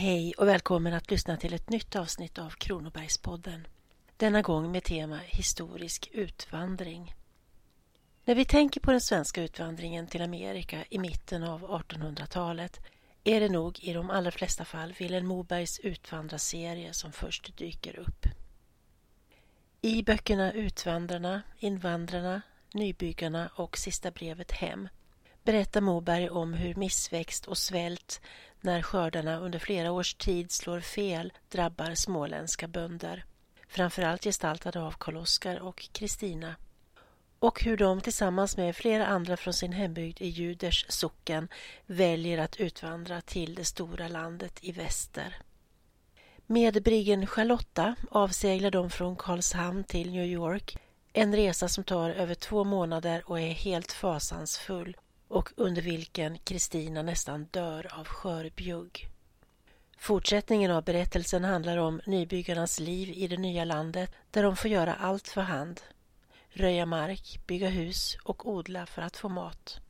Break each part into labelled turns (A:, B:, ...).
A: Hej och välkommen att lyssna till ett nytt avsnitt av Kronobergspodden. Denna gång med tema historisk utvandring. När vi tänker på den svenska utvandringen till Amerika i mitten av 1800-talet är det nog i de allra flesta fall Vilhelm Mobergs utvandrarserie som först dyker upp. I böckerna Utvandrarna, Invandrarna, Nybyggarna och Sista brevet hem berättar Moberg om hur missväxt och svält när skördarna under flera års tid slår fel drabbar småländska bönder, framförallt gestaltade av Karl-Oskar och Kristina. Och hur de tillsammans med flera andra från sin hembygd i Juders socken väljer att utvandra till det stora landet i väster. Med briggen Charlotta avseglar de från Karlshamn till New York, en resa som tar över två månader och är helt fasansfull och under vilken Kristina nästan dör av skörbjugg. Fortsättningen av berättelsen handlar om nybyggarnas liv i det nya landet där de får göra allt för hand. Röja mark, bygga hus och odla för att få mat.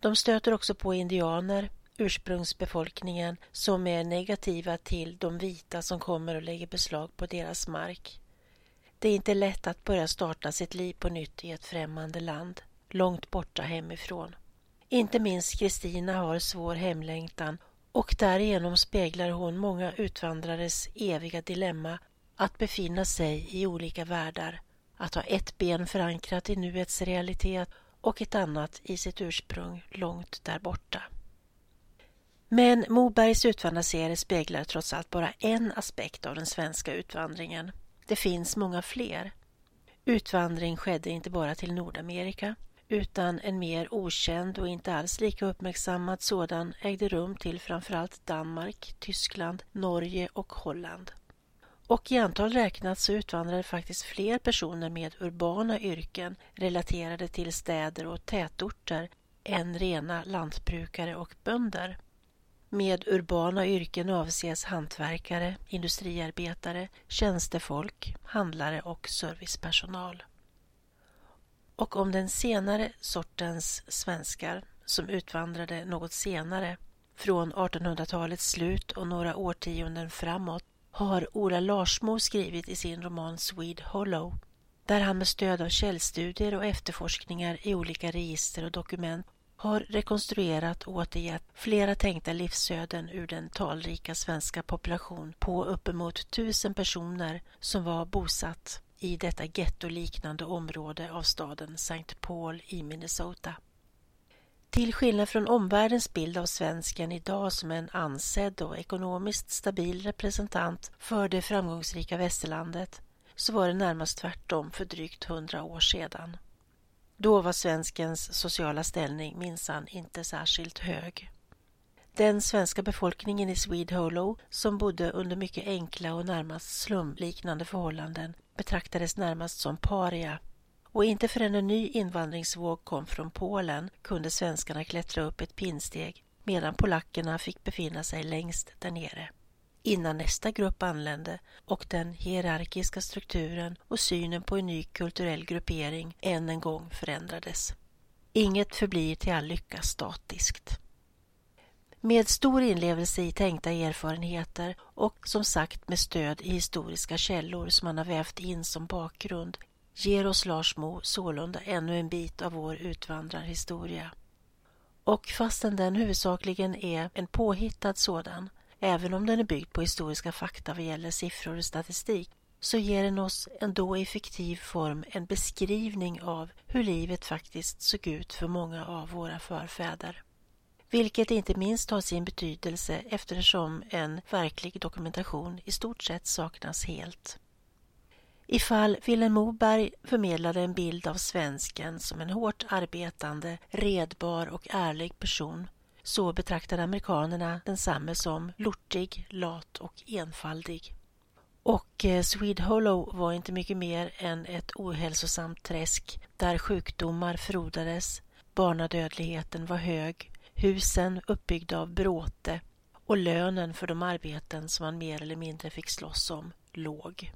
A: De stöter också på indianer, ursprungsbefolkningen, som är negativa till de vita som kommer och lägger beslag på deras mark. Det är inte lätt att börja starta sitt liv på nytt i ett främmande land, långt borta hemifrån. Inte minst Kristina har svår hemlängtan och därigenom speglar hon många utvandrares eviga dilemma att befinna sig i olika världar, att ha ett ben förankrat i nuets realitet och ett annat i sitt ursprung långt där borta. Men Mobergs utvandrarserie speglar trots allt bara en aspekt av den svenska utvandringen. Det finns många fler. Utvandring skedde inte bara till Nordamerika utan en mer okänd och inte alls lika uppmärksammad sådan ägde rum till framförallt Danmark, Tyskland, Norge och Holland. Och i antal räknat så utvandrade faktiskt fler personer med urbana yrken relaterade till städer och tätorter än rena lantbrukare och bönder. Med urbana yrken avses hantverkare, industriarbetare, tjänstefolk, handlare och servicepersonal och om den senare sortens svenskar som utvandrade något senare, från 1800-talets slut och några årtionden framåt, har Ola Larsmo skrivit i sin roman Swede Hollow, där han med stöd av källstudier och efterforskningar i olika register och dokument har rekonstruerat och återgett flera tänkta livsöden ur den talrika svenska population på uppemot tusen personer som var bosatt i detta gettoliknande område av staden St. Paul i Minnesota. Till skillnad från omvärldens bild av svensken idag som en ansedd och ekonomiskt stabil representant för det framgångsrika västerlandet så var det närmast tvärtom för drygt hundra år sedan. Då var svenskens sociala ställning minsann inte särskilt hög. Den svenska befolkningen i Swede Hollow, som bodde under mycket enkla och närmast slumliknande förhållanden, betraktades närmast som paria och inte förrän en ny invandringsvåg kom från Polen kunde svenskarna klättra upp ett pinnsteg medan polackerna fick befinna sig längst där nere. Innan nästa grupp anlände och den hierarkiska strukturen och synen på en ny kulturell gruppering än en gång förändrades. Inget förblir till all lycka statiskt med stor inlevelse i tänkta erfarenheter och som sagt med stöd i historiska källor som han har vävt in som bakgrund ger oss Lars Mo sålunda ännu en bit av vår utvandrarhistoria. Och fastän den huvudsakligen är en påhittad sådan, även om den är byggd på historiska fakta vad gäller siffror och statistik, så ger den oss ändå i fiktiv form en beskrivning av hur livet faktiskt såg ut för många av våra förfäder vilket inte minst har sin betydelse eftersom en verklig dokumentation i stort sett saknas helt. Ifall Vilhelm Moberg förmedlade en bild av svensken som en hårt arbetande, redbar och ärlig person så betraktade amerikanerna densamme som lortig, lat och enfaldig. Och eh, Swede Hollow var inte mycket mer än ett ohälsosamt träsk där sjukdomar frodades, barnadödligheten var hög husen uppbyggda av bråte och lönen för de arbeten som man mer eller mindre fick slåss om låg.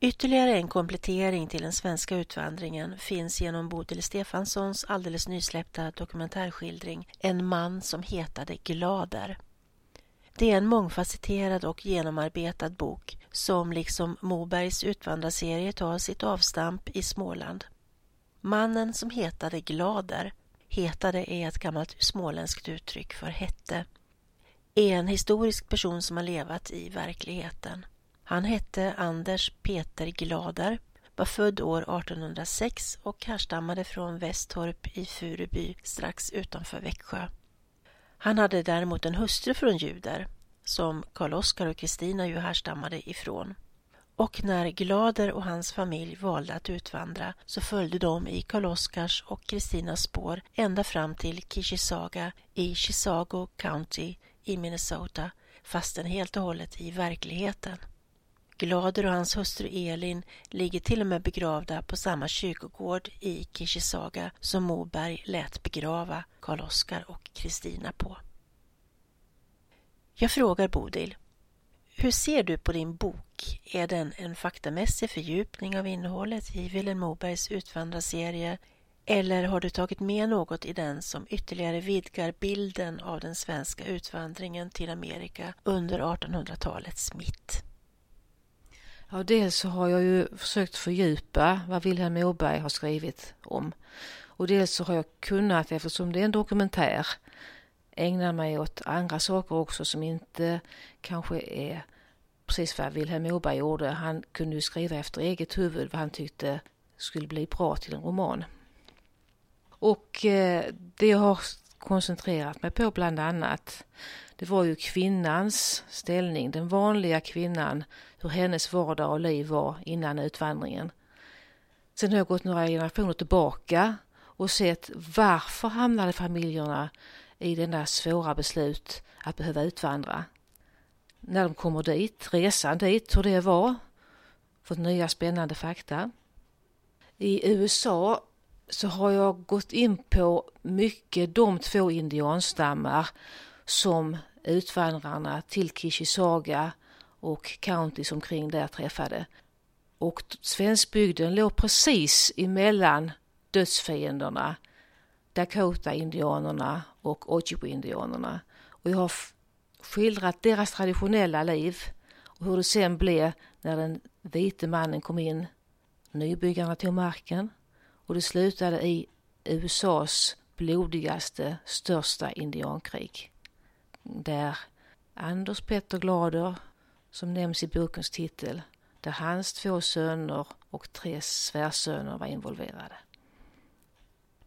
A: Ytterligare en komplettering till den svenska utvandringen finns genom Bodil Stefanssons alldeles nysläppta dokumentärskildring En man som hetade Glader. Det är en mångfacetterad och genomarbetad bok som liksom Mobergs utvandrarserie tar sitt avstamp i Småland. Mannen som hetade Glader, hetade är ett gammalt småländskt uttryck för hette, är en historisk person som har levat i verkligheten. Han hette Anders Peter Glader, var född år 1806 och härstammade från Västorp i Furuby strax utanför Växjö. Han hade däremot en hustru från Juder, som Karl Oskar och Kristina ju härstammade ifrån. Och när Glader och hans familj valde att utvandra så följde de i Karl Oskars och Kristinas spår ända fram till Kishisaga i Chisago County i Minnesota, fastän helt och hållet i verkligheten. Glader och hans hustru Elin ligger till och med begravda på samma kyrkogård i Kishisaga som Moberg lät begrava Karl Oskar och Kristina på. Jag frågar Bodil, hur ser du på din bok? Är den en faktamässig fördjupning av innehållet i Vilhelm Mobergs utvandrarserie eller har du tagit med något i den som ytterligare vidgar bilden av den svenska utvandringen till Amerika under 1800-talets mitt?
B: Ja, dels så har jag ju försökt fördjupa vad Vilhelm Moberg har skrivit om. Och dels så har jag kunnat, eftersom det är en dokumentär, ägna mig åt andra saker också som inte kanske är precis vad Vilhelm Moberg gjorde. Han kunde ju skriva efter eget huvud vad han tyckte skulle bli bra till en roman. Och eh, det jag har koncentrerat mig på bland annat det var ju kvinnans ställning, den vanliga kvinnan, hur hennes vardag och liv var innan utvandringen. Sen har jag gått några generationer tillbaka och sett varför hamnade familjerna i denna svåra beslut att behöva utvandra. När de kommer dit, resan dit, hur det var, fått nya spännande fakta. I USA så har jag gått in på mycket de två indianstammar som utvandrarna till Kishisaga och counties omkring där träffade. Och svenskbygden låg precis emellan dödsfienderna Dakota-indianerna och Ojibwe-indianerna. Och jag har skildrat deras traditionella liv och hur det sen blev när den vite mannen kom in. Nybyggarna tog marken och det slutade i USAs blodigaste, största indiankrig. Där Anders Petter Glader, som nämns i bokens titel, där hans två söner och tre svärsöner var involverade.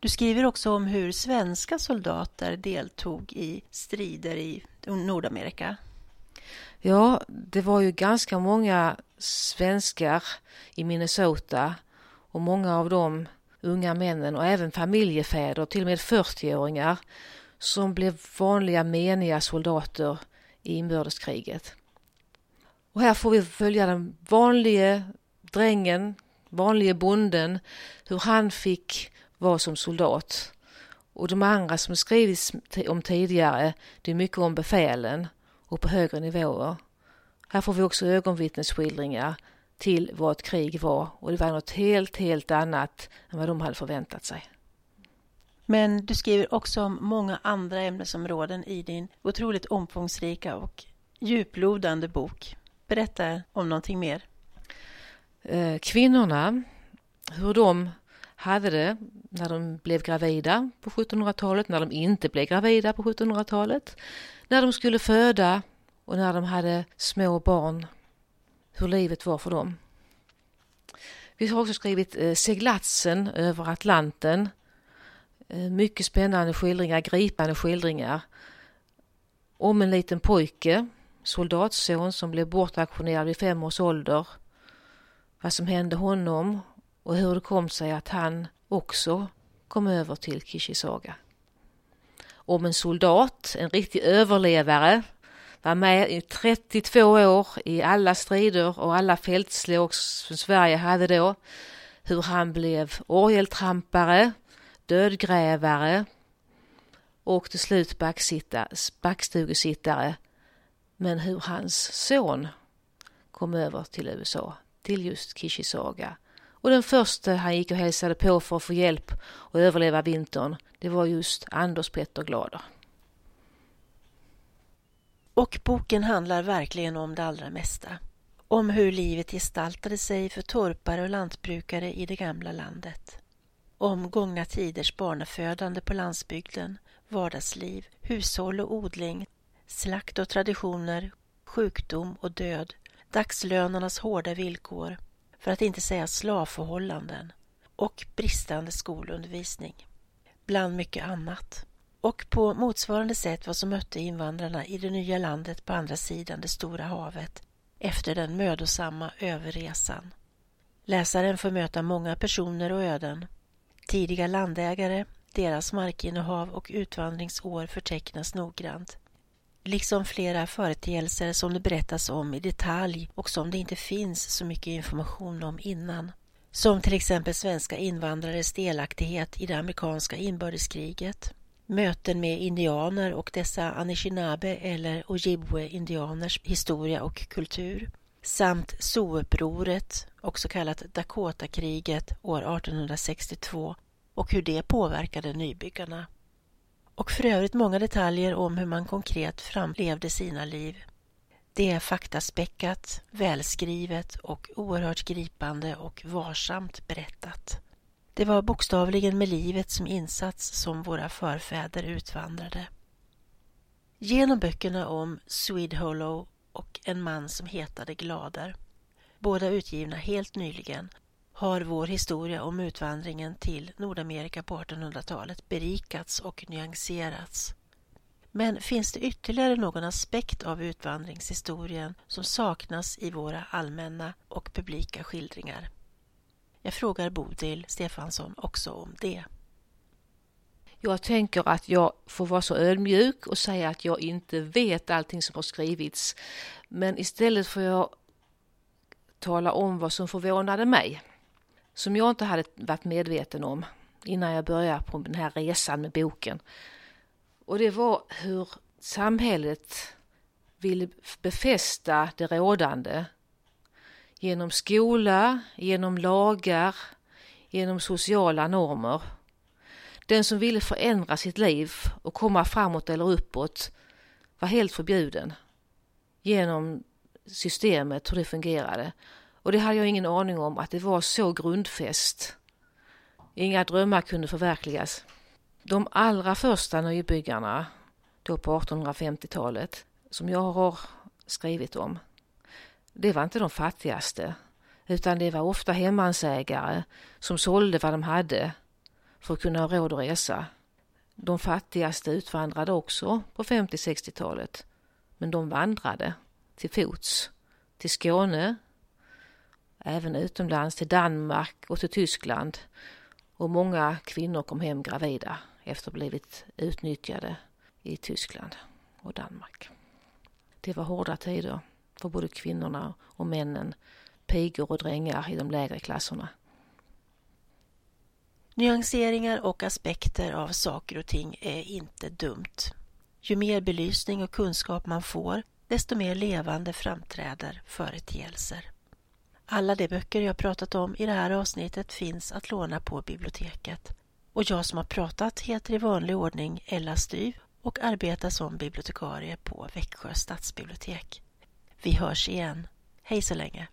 A: Du skriver också om hur svenska soldater deltog i strider i Nordamerika.
B: Ja, det var ju ganska många svenskar i Minnesota och många av de unga männen och även familjefäder, till och med 40-åringar, som blev vanliga meniga soldater i inbördeskriget. Och här får vi följa den vanlige drängen, vanlige bonden, hur han fick vara som soldat. Och de andra som skrivits om tidigare, det är mycket om befälen och på högre nivåer. Här får vi också ögonvittnesskildringar till vad ett krig var och det var något helt, helt annat än vad de hade förväntat sig.
A: Men du skriver också om många andra ämnesområden i din otroligt omfångsrika och djuplodande bok. Berätta om någonting mer.
B: Eh, kvinnorna, hur de hade det när de blev gravida på 1700-talet, när de inte blev gravida på 1700-talet, när de skulle föda och när de hade små barn, hur livet var för dem. Vi har också skrivit eh, seglatsen över Atlanten. Eh, mycket spännande skildringar, gripande skildringar om en liten pojke, soldatson som blev bortaktionerad vid fem års ålder. Vad som hände honom och hur det kom sig att han också kom över till Kishisaga. Om en soldat, en riktig överlevare, var med i 32 år i alla strider och alla fältslag som Sverige hade då. Hur han blev orgeltrampare, dödgrävare och till slut backstugesittare. Men hur hans son kom över till USA, till just Kishisaga och den första han gick och hälsade på för att få hjälp att överleva vintern, det var just Anders Petter Glader.
A: Och boken handlar verkligen om det allra mesta. Om hur livet gestaltade sig för torpare och lantbrukare i det gamla landet. Om gångna tiders barnafödande på landsbygden, vardagsliv, hushåll och odling, slakt och traditioner, sjukdom och död, dagslönarnas hårda villkor, för att inte säga slavförhållanden och bristande skolundervisning, bland mycket annat. Och på motsvarande sätt vad som mötte invandrarna i det nya landet på andra sidan det stora havet efter den mödosamma överresan. Läsaren får möta många personer och öden. Tidiga landägare, deras markinnehav och utvandringsår förtecknas noggrant. Liksom flera företeelser som det berättas om i detalj och som det inte finns så mycket information om innan. Som till exempel svenska invandrares delaktighet i det amerikanska inbördeskriget, möten med indianer och dessa Anishinaabe eller Ojibwe-indianers historia och kultur samt Zooupproret, också kallat Dakota-kriget år 1862 och hur det påverkade nybyggarna. Och för övrigt många detaljer om hur man konkret framlevde sina liv. Det är faktaspäckat, välskrivet och oerhört gripande och varsamt berättat. Det var bokstavligen med livet som insats som våra förfäder utvandrade. Genom böckerna om Swede Hollow och En man som hetade Glader, båda utgivna helt nyligen, har vår historia om utvandringen till Nordamerika på 1800-talet berikats och nyanserats. Men finns det ytterligare någon aspekt av utvandringshistorien som saknas i våra allmänna och publika skildringar? Jag frågar Bodil Stefansson också om det.
B: Jag tänker att jag får vara så ödmjuk och säga att jag inte vet allting som har skrivits. Men istället får jag tala om vad som förvånade mig. Som jag inte hade varit medveten om innan jag började på den här resan med boken. Och det var hur samhället ville befästa det rådande genom skola, genom lagar, genom sociala normer. Den som ville förändra sitt liv och komma framåt eller uppåt var helt förbjuden genom systemet, hur det fungerade. Och det hade jag ingen aning om att det var så grundfäst. Inga drömmar kunde förverkligas. De allra första nybyggarna, då på 1850-talet, som jag har skrivit om, det var inte de fattigaste, utan det var ofta hemmansägare som sålde vad de hade för att kunna ha råd att resa. De fattigaste utvandrade också på 50-60-talet, men de vandrade till fots till Skåne, även utomlands till Danmark och till Tyskland och många kvinnor kom hem gravida efter att ha blivit utnyttjade i Tyskland och Danmark. Det var hårda tider för både kvinnorna och männen, pigor och drängar i de lägre klasserna.
A: Nyanseringar och aspekter av saker och ting är inte dumt. Ju mer belysning och kunskap man får, desto mer levande framträder företeelser. Alla de böcker jag pratat om i det här avsnittet finns att låna på biblioteket. Och jag som har pratat heter i vanlig ordning Ella Styv och arbetar som bibliotekarie på Växjö stadsbibliotek. Vi hörs igen. Hej så länge!